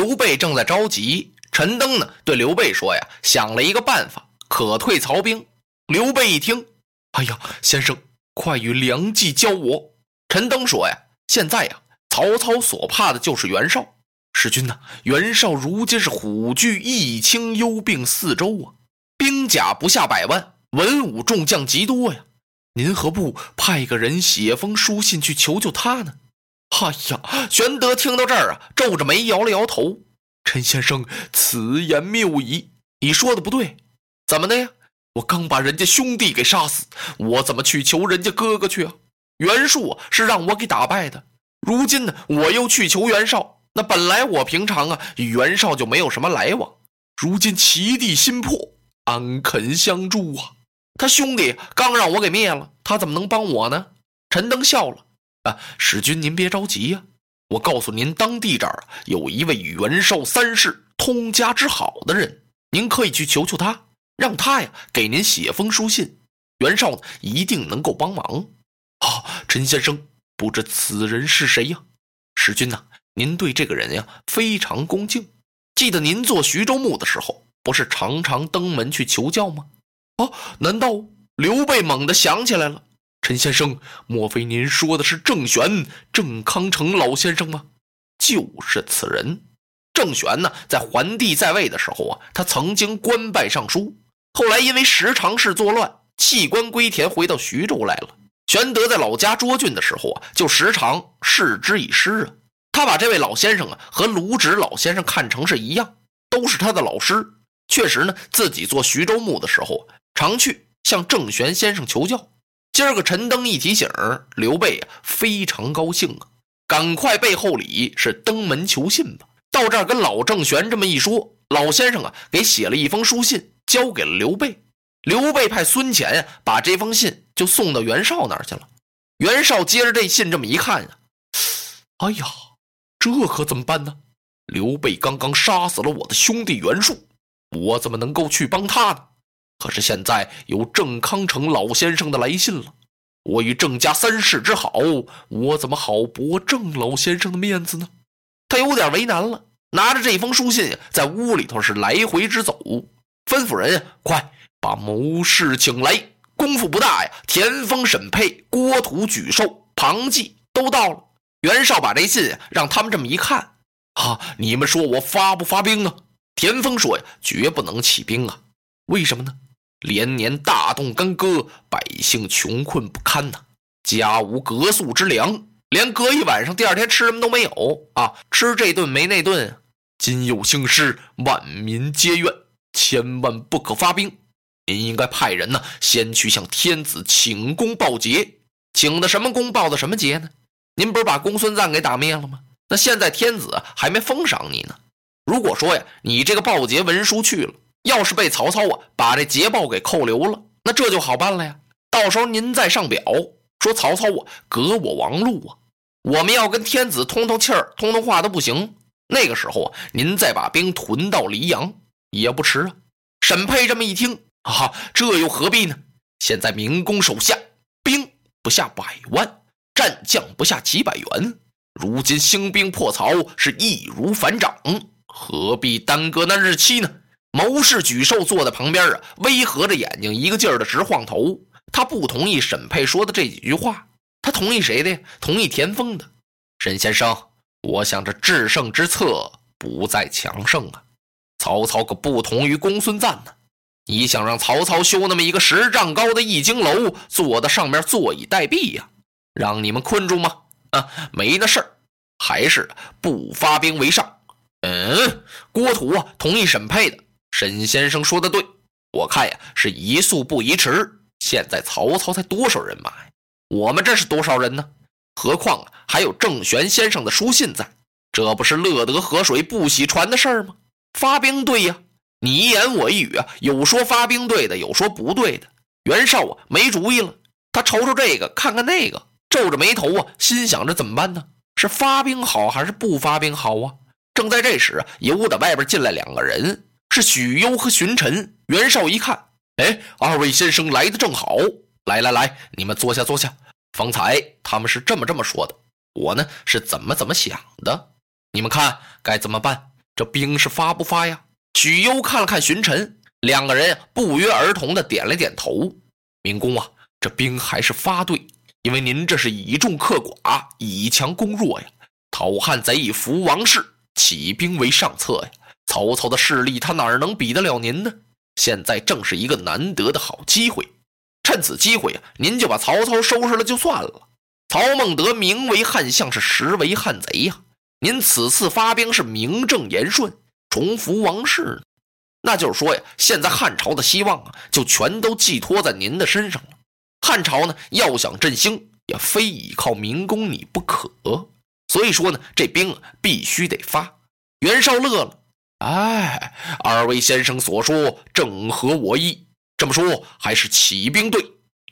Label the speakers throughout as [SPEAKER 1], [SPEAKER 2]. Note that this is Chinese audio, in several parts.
[SPEAKER 1] 刘备正在着急，陈登呢对刘备说呀：“想了一个办法，可退曹兵。”刘备一听，哎呀，先生，快与良计教我。陈登说呀：“现在呀，曹操所怕的就是袁绍。使君呐，袁绍如今是虎踞一清幽并四周啊，兵甲不下百万，文武众将极多呀。您何不派个人写封书信去求求他呢？”哎呀，玄德听到这儿啊，皱着眉摇了摇头。陈先生，此言谬矣。你说的不对，怎么的呀？我刚把人家兄弟给杀死，我怎么去求人家哥哥去啊？袁术是让我给打败的，如今呢，我又去求袁绍。那本来我平常啊与袁绍就没有什么来往，如今齐地心破，安肯相助啊？他兄弟刚让我给灭了，他怎么能帮我呢？陈登笑了。啊，使君您别着急呀，我告诉您，当地这儿有一位与袁绍三世通家之好的人，您可以去求求他，让他呀给您写封书信，袁绍呢一定能够帮忙。啊，陈先生，不知此人是谁呀？使君呐，您对这个人呀非常恭敬。记得您做徐州牧的时候，不是常常登门去求教吗？哦，难道刘备猛地想起来了？陈先生，莫非您说的是郑玄、郑康成老先生吗？就是此人。郑玄呢，在桓帝在位的时候啊，他曾经官拜尚书，后来因为时常侍作乱，弃官归田，回到徐州来了。玄德在老家涿郡的时候啊，就时常视之以师啊。他把这位老先生啊，和卢植老先生看成是一样，都是他的老师。确实呢，自己做徐州牧的时候，常去向郑玄先生求教。今儿个陈登一提醒，刘备啊非常高兴啊，赶快备厚礼，是登门求信吧。到这儿跟老郑玄这么一说，老先生啊给写了一封书信，交给了刘备。刘备派孙乾呀把这封信就送到袁绍那儿去了。袁绍接着这信这么一看呀，哎呀，这可怎么办呢？刘备刚刚杀死了我的兄弟袁术，我怎么能够去帮他呢？可是现在有郑康成老先生的来信了，我与郑家三世之好，我怎么好驳郑老先生的面子呢？他有点为难了，拿着这封书信在屋里头是来回直走，吩咐人，快把谋士请来。功夫不大呀，田丰、沈佩、郭图、沮授、庞纪都到了。袁绍把这信让他们这么一看，啊，你们说我发不发兵啊？田丰说呀，绝不能起兵啊，为什么呢？连年大动干戈，百姓穷困不堪呐，家无隔宿之粮，连隔一晚上，第二天吃什么都没有啊！吃这顿没那顿。今有兴师，万民皆怨，千万不可发兵。您应该派人呢，先去向天子请功报捷。请的什么功，报的什么捷呢？您不是把公孙瓒给打灭了吗？那现在天子还没封赏你呢。如果说呀，你这个报捷文书去了。要是被曹操啊把这捷报给扣留了，那这就好办了呀。到时候您再上表说曹操啊革我王路啊，我们要跟天子通通气儿、通通话都不行。那个时候啊，您再把兵屯到黎阳也不迟啊。沈佩这么一听啊，这又何必呢？现在明公手下兵不下百万，战将不下几百员，如今兴兵破曹是易如反掌，何必耽搁那日期呢？谋士沮授坐在旁边啊，微合着眼睛，一个劲儿的直晃头。他不同意沈佩说的这几句话，他同意谁的呀？同意田丰的。沈先生，我想这制胜之策不在强胜啊。曹操可不同于公孙瓒呢。你想让曹操修那么一个十丈高的易经楼，坐在上面坐以待毙呀？让你们困住吗？啊，没那事儿，还是不发兵为上。嗯，郭图啊，同意沈佩的。沈先生说的对，我看呀是宜速不宜迟。现在曹操才多少人马呀？我们这是多少人呢？何况啊还有郑玄先生的书信在，这不是乐得河水不洗船的事儿吗？发兵对呀，你一言我一语啊，有说发兵对的，有说不对的。袁绍啊没主意了，他瞅瞅这个，看看那个，皱着眉头啊，心想着怎么办呢？是发兵好还是不发兵好啊？正在这时啊，由得外边进来两个人。是许攸和荀臣。袁绍一看，哎，二位先生来的正好，来来来，你们坐下坐下。方才他们是这么这么说的，我呢是怎么怎么想的，你们看该怎么办？这兵是发不发呀？许攸看了看荀臣，两个人不约而同的点了点头。明公啊，这兵还是发对，因为您这是以众克寡，以强攻弱呀。讨汉贼以服王室，起兵为上策呀。曹操的势力，他哪儿能比得了您呢？现在正是一个难得的好机会，趁此机会啊，您就把曹操收拾了就算了。曹孟德名为汉相，是实为汉贼呀。您此次发兵是名正言顺，重扶王室，那就是说呀，现在汉朝的希望啊，就全都寄托在您的身上了。汉朝呢，要想振兴，也非依靠明公你不可。所以说呢，这兵啊必须得发。袁绍乐了，哎，二位先生所说正合我意。这么说，还是起兵队。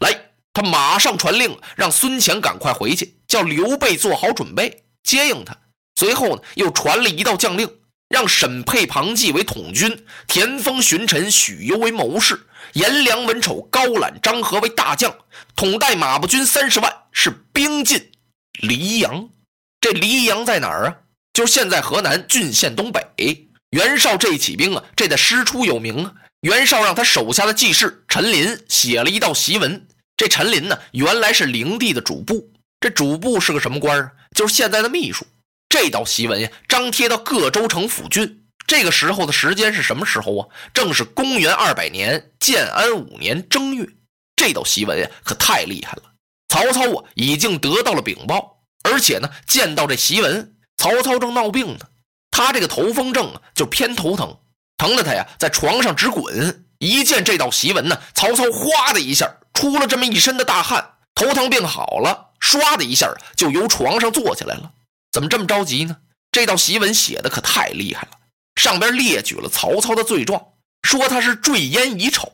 [SPEAKER 1] 来，他马上传令，让孙乾赶快回去，叫刘备做好准备接应他。随后呢，又传了一道将令，让沈沛、庞纪为统军，田丰、荀臣、许攸为谋士，颜良、文丑、高览、张合为大将，统带马步军三十万，是兵进黎阳。这黎阳在哪儿啊？就是现在河南郡县东北。袁绍这起兵啊，这得师出有名啊。袁绍让他手下的记事陈琳写了一道檄文。这陈琳呢，原来是灵帝的主簿。这主簿是个什么官啊？就是现在的秘书。这道檄文呀，张贴到各州城府郡。这个时候的时间是什么时候啊？正是公元二百年建安五年正月。这道檄文呀，可太厉害了。曹操啊，已经得到了禀报。而且呢，见到这檄文，曹操正闹病呢，他这个头风症啊，就偏头疼，疼的他呀在床上直滚。一见这道檄文呢，曹操哗的一下出了这么一身的大汗，头疼病好了，唰的一下就由床上坐起来了。怎么这么着急呢？这道檄文写的可太厉害了，上边列举了曹操的罪状，说他是坠烟以丑，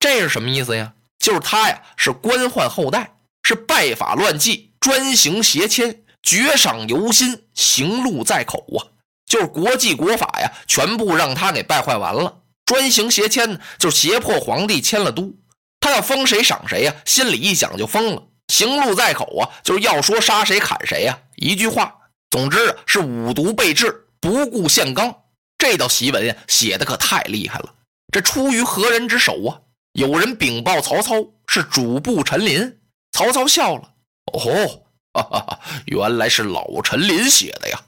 [SPEAKER 1] 这是什么意思呀？就是他呀是官宦后代，是拜法乱纪。专行邪迁，绝赏由心，行路在口啊！就是国际国法呀，全部让他给败坏完了。专行邪迁，就是胁迫皇帝迁了都，他要封谁赏谁呀，心里一想就疯了。行路在口啊，就是要说杀谁砍谁呀，一句话。总之啊是五毒备至，不顾宪纲。这道檄文呀，写的可太厉害了。这出于何人之手啊？有人禀报曹操，是主簿陈琳。曹操笑了。哦，哈哈，原来是老陈琳写的呀！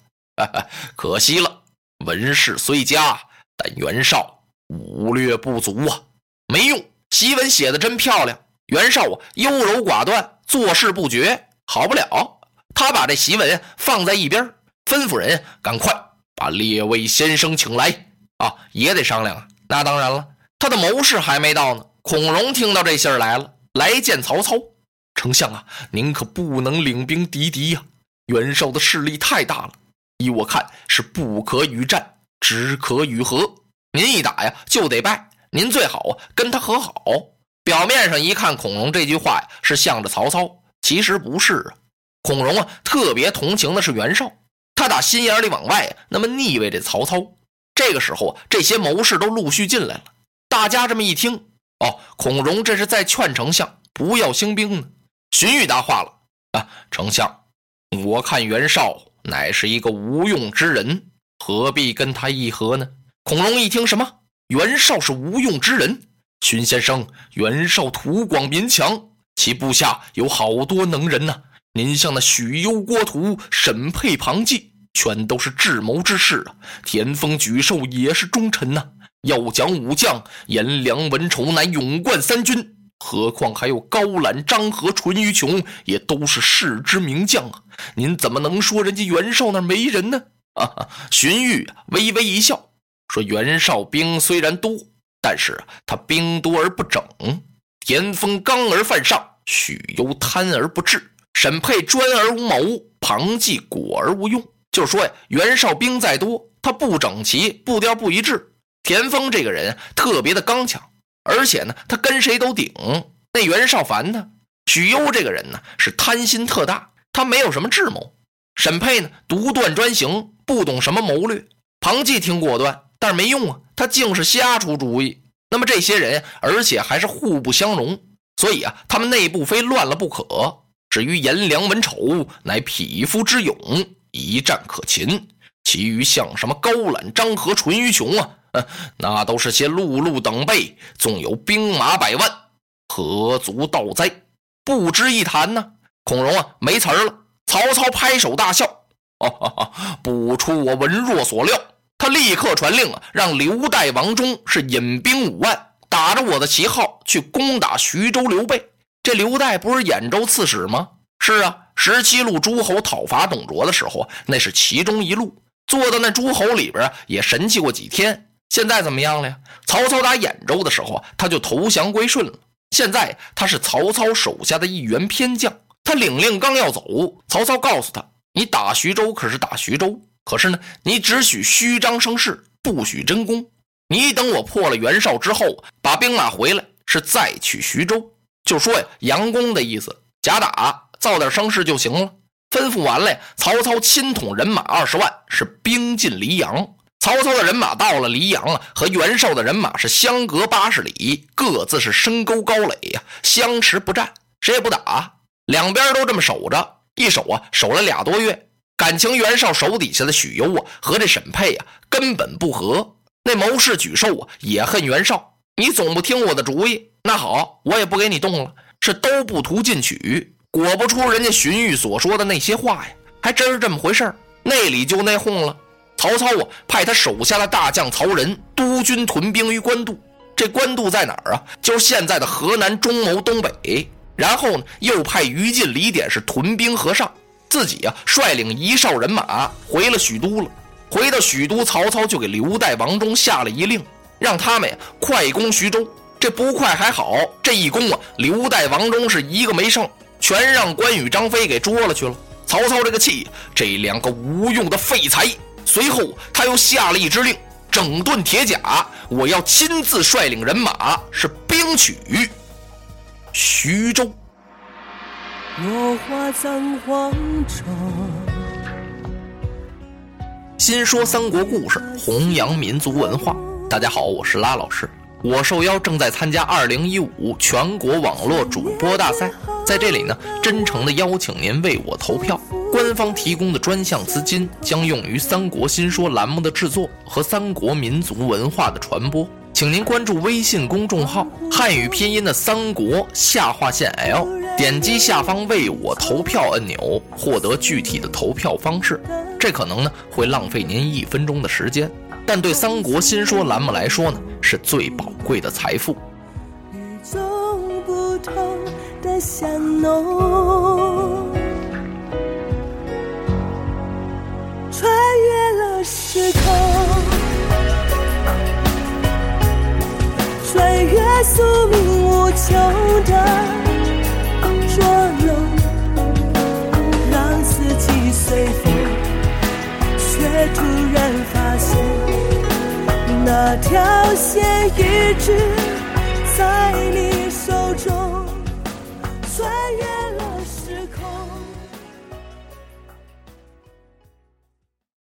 [SPEAKER 1] 可惜了，文士虽佳，但袁绍武略不足啊，没用。檄文写的真漂亮，袁绍啊优柔寡断，做事不决，好不了。他把这檄文放在一边，吩咐人赶快把列位先生请来啊，也得商量啊。那当然了，他的谋士还没到呢。孔融听到这信儿来了，来见曹操。丞相啊，您可不能领兵敌敌呀！袁绍的势力太大了，依我看是不可与战，只可与和。您一打呀，就得败。您最好，跟他和好。表面上一看，孔融这句话呀是向着曹操，其实不是啊。孔融啊，特别同情的是袁绍，他打心眼里往外那么腻歪这曹操。这个时候啊，这些谋士都陆续进来了。大家这么一听，哦，孔融这是在劝丞相不要兴兵呢。荀彧答话了：“啊，丞相，我看袁绍乃是一个无用之人，何必跟他议和呢？”孔融一听，什么？袁绍是无用之人？荀先生，袁绍图广民强，其部下有好多能人呐。您像那许攸、郭图、沈佩、庞纪，全都是智谋之士啊。田丰、沮授也是忠臣呐。要讲武将，颜良、文丑乃勇冠三军。何况还有高览、张合、淳于琼，也都是世之名将啊！您怎么能说人家袁绍那没人呢？啊！荀彧微微一笑，说：“袁绍兵虽然多，但是他兵多而不整。田丰刚而犯上，许攸贪而不治，沈沛专而无谋，庞纪果而无用。就是说呀，袁绍兵再多，他不整齐，步调不一致。田丰这个人特别的刚强。”而且呢，他跟谁都顶。那袁绍烦呢。许攸这个人呢，是贪心特大，他没有什么智谋。沈沛呢，独断专行，不懂什么谋略。庞纪挺果断，但是没用啊，他竟是瞎出主意。那么这些人，而且还是互不相容，所以啊，他们内部非乱了不可。至于颜良、文丑，乃匹夫之勇，一战可擒。其余像什么高览、张合、淳于琼啊，那都是些碌碌等辈，纵有兵马百万，何足道哉？不值一谈呢。孔融啊，没词儿了。曹操拍手大笑：“ 哦，不出我文若所料。”他立刻传令啊，让刘岱、王忠是引兵五万，打着我的旗号去攻打徐州刘备。这刘岱不是兖州刺史吗？是啊，十七路诸侯讨伐董卓的时候，那是其中一路。坐到那诸侯里边，也神气过几天。现在怎么样了呀？曹操打兖州的时候啊，他就投降归顺了。现在他是曹操手下的一员偏将。他领令刚要走，曹操告诉他：“你打徐州可是打徐州，可是呢，你只许虚张声势，不许真功。你等我破了袁绍之后，把兵马回来，是再取徐州。就说呀，佯攻的意思，假打，造点声势就行了。”吩咐完了，曹操亲统人马二十万，是兵进黎阳。曹操的人马到了黎阳啊，和袁绍的人马是相隔八十里，各自是深沟高垒呀，相持不战，谁也不打。两边都这么守着，一守啊，守了俩多月。感情袁绍手底下的许攸啊，和这沈佩啊根本不和。那谋士沮授啊，也恨袁绍。你总不听我的主意，那好，我也不给你动了。是都不图进取。果不出人家荀彧所说的那些话呀，还真是这么回事那里就内讧了。曹操啊，派他手下的大将曹仁督军屯兵于官渡。这官渡在哪儿啊？就是现在的河南中牟东北。然后呢，又派于禁、李典是屯兵河上，自己啊率领一哨人马回了许都了。回到许都，曹操就给刘岱、王忠下了一令，让他们呀快攻徐州。这不快还好，这一攻啊，刘岱、王忠是一个没剩，全让关羽、张飞给捉了去了。曹操这个气，这两个无用的废材。随后他又下了一支令，整顿铁甲，我要亲自率领人马是兵取。徐州。落花葬黄州。新说三国故事，弘扬民族文化。大家好，我是拉老师。我受邀正在参加二零一五全国网络主播大赛，在这里呢，真诚的邀请您为我投票。官方提供的专项资金将用于《三国新说》栏目的制作和三国民族文化的传播。请您关注微信公众号“汉语拼音的三国下划线 L”，点击下方为我投票按钮，获得具体的投票方式。这可能呢会浪费您一分钟的时间，但对《三国新说》栏目来说呢是最宝贵的财富。与众不同的香浓，宿命无求的捉弄，让四季随风，却突然发现那条线一直在你手中，